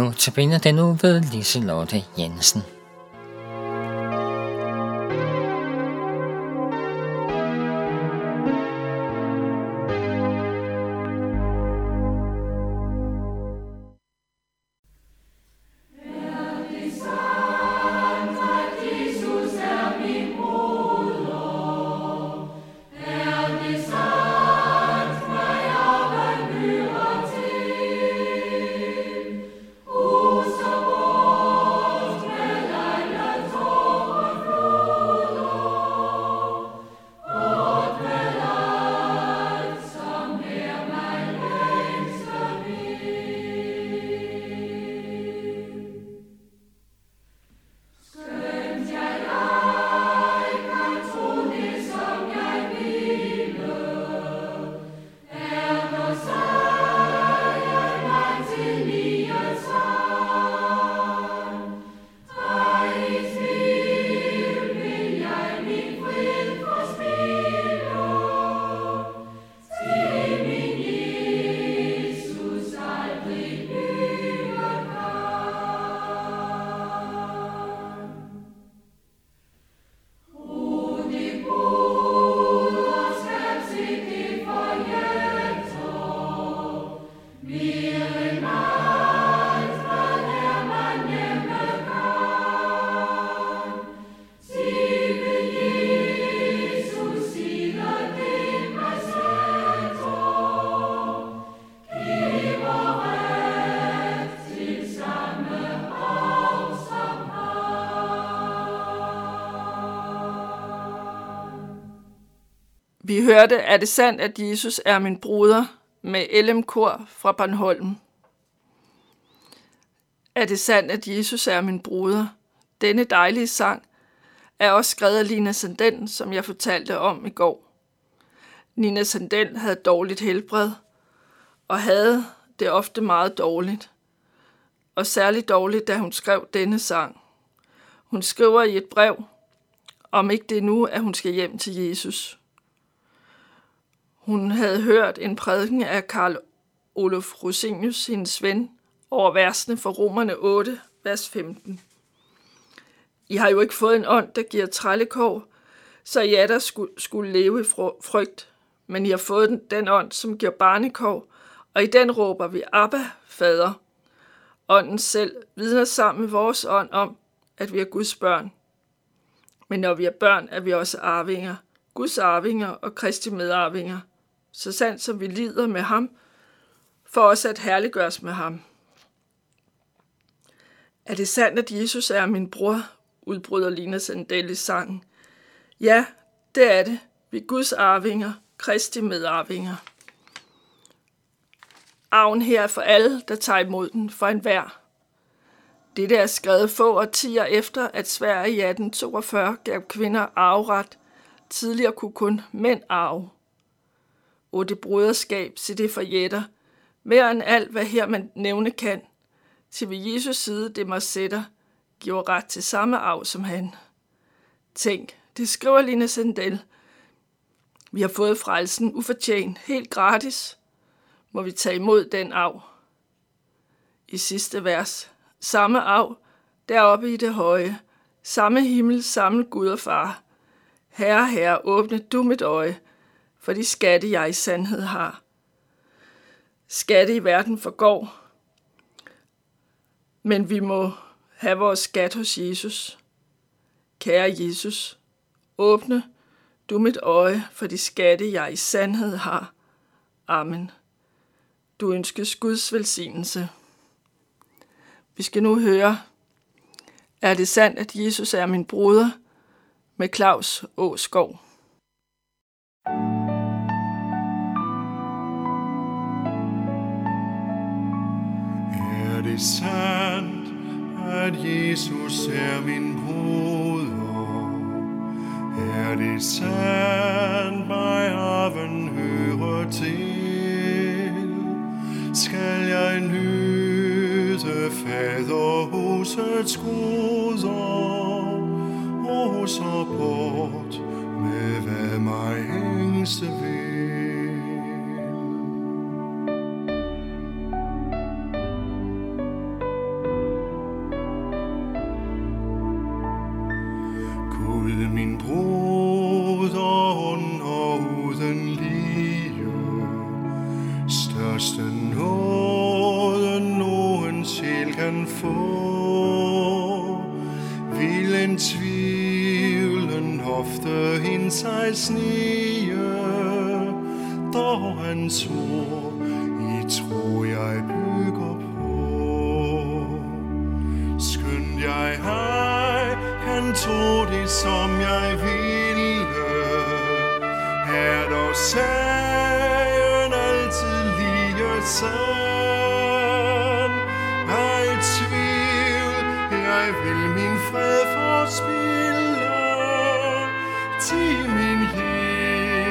nu tabiner den nu ved Liselotte Jensen. Vi hørte, er det sandt, at Jesus er min bruder med LM Kor fra Bornholm. Er det sandt, at Jesus er min bruder? Denne dejlige sang er også skrevet af Lina Sandel, som jeg fortalte om i går. Nina Sandel havde dårligt helbred og havde det ofte meget dårligt. Og særligt dårligt, da hun skrev denne sang. Hun skriver i et brev, om ikke det er nu, at hun skal hjem til Jesus. Hun havde hørt en prædiken af Karl Olof Rosenius, hendes ven, over versene for Romerne 8, vers 15. I har jo ikke fået en ånd, der giver trællekår, så I der skulle, skulle leve i frygt, men I har fået den, den ånd, som giver barnekår, og i den råber vi, Abba, Fader. Ånden selv vidner sammen med vores ånd om, at vi er Guds børn. Men når vi er børn, er vi også arvinger, Guds arvinger og Kristi medarvinger så sandt som vi lider med ham, for os at herliggøres med ham. Er det sandt, at Jesus er min bror, udbryder Lina Sandel i sangen. Ja, det er det. Vi er Guds arvinger, Kristi medarvinger. Arven her er for alle, der tager imod den, for enhver. Dette er skrevet få årtier efter, at Sverige i 1842 gav kvinder arveret. Tidligere kunne kun mænd arve og det broderskab, se det for jætter, mere end alt, hvad her man nævne kan, til ved Jesus side det mig sætter, giver ret til samme arv som han. Tænk, det skriver Line Sandel. Vi har fået frelsen ufortjent, helt gratis. Må vi tage imod den arv. I sidste vers. Samme arv, deroppe i det høje. Samme himmel, samme Gud og far. Herre, herre, åbne du mit øje, for de skatte, jeg i sandhed har. Skatte i verden forgår, men vi må have vores skat hos Jesus. Kære Jesus, åbne du mit øje for de skatte, jeg i sandhed har. Amen. Du ønskes Guds velsignelse. Vi skal nu høre, er det sandt, at Jesus er min bruder? Med Claus Åskov. Sandt, at Jesus er min bruder. Er det sandt, mig arven hører til? Skal jeg nyde faderhusets goder, og så bort med hvad mig ængste vil? Tvivlen hofte hin sig snige, dog hans ord i tro jeg bygger på. Skynd jeg hej, han tog det som jeg ville. Er dog sagen altid lige sand. Ej tvivl, jeg vil min fred forspille. Til min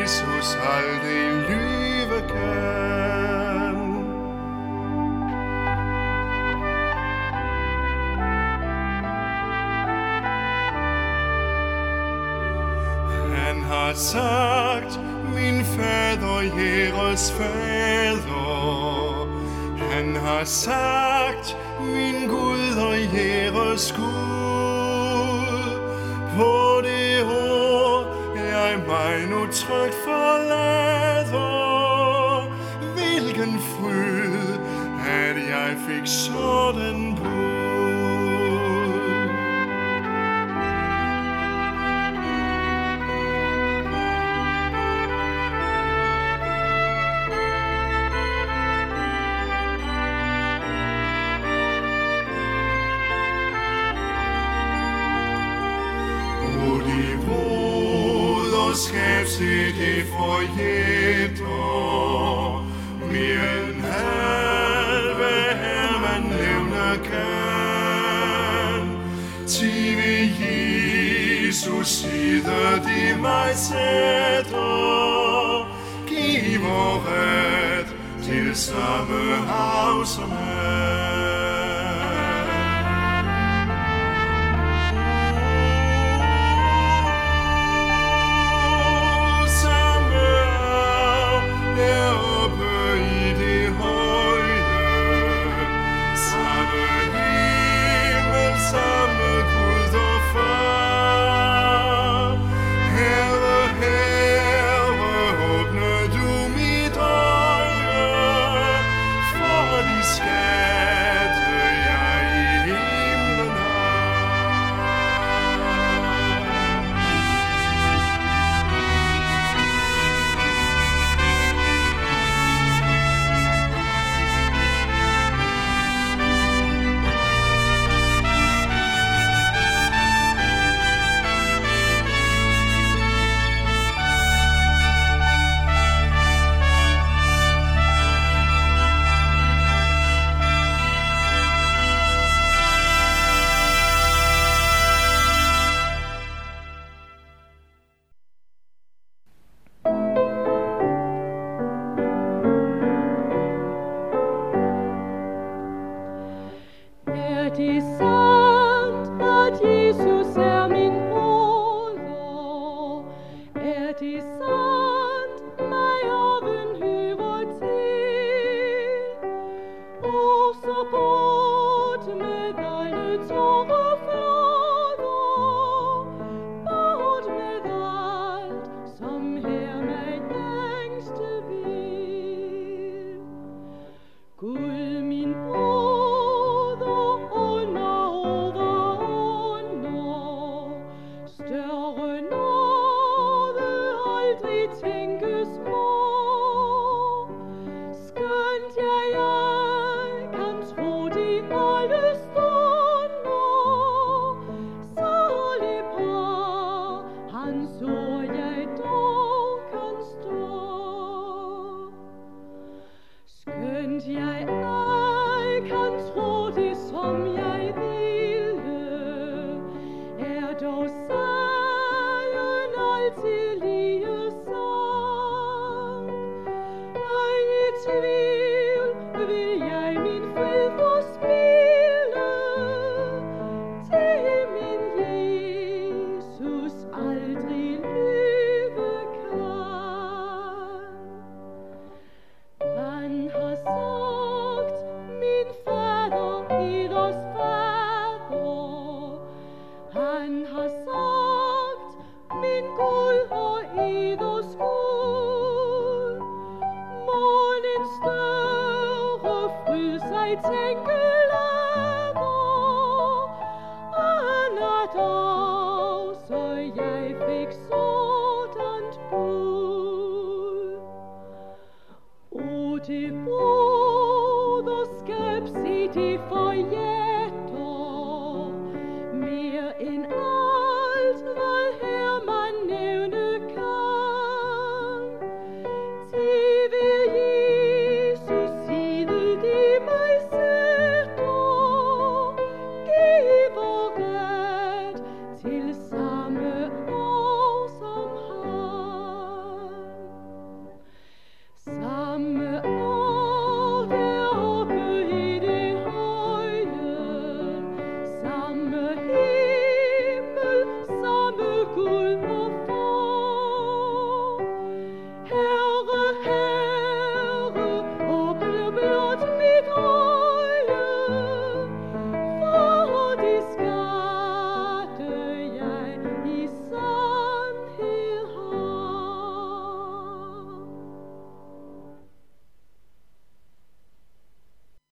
Jesus aldrig lyve kan. Han har sagt, min fader, jeres fader. Han har sagt, min Gud og jeres Gud. Nu trygt forlader. Hvilken fryd, at jeg fik sådan bud. Broderskab i forjetter, Mere end halve her man nævner kan. Ti ved Jesus side de mig sætter. Giver ret til samme hav som han. ti può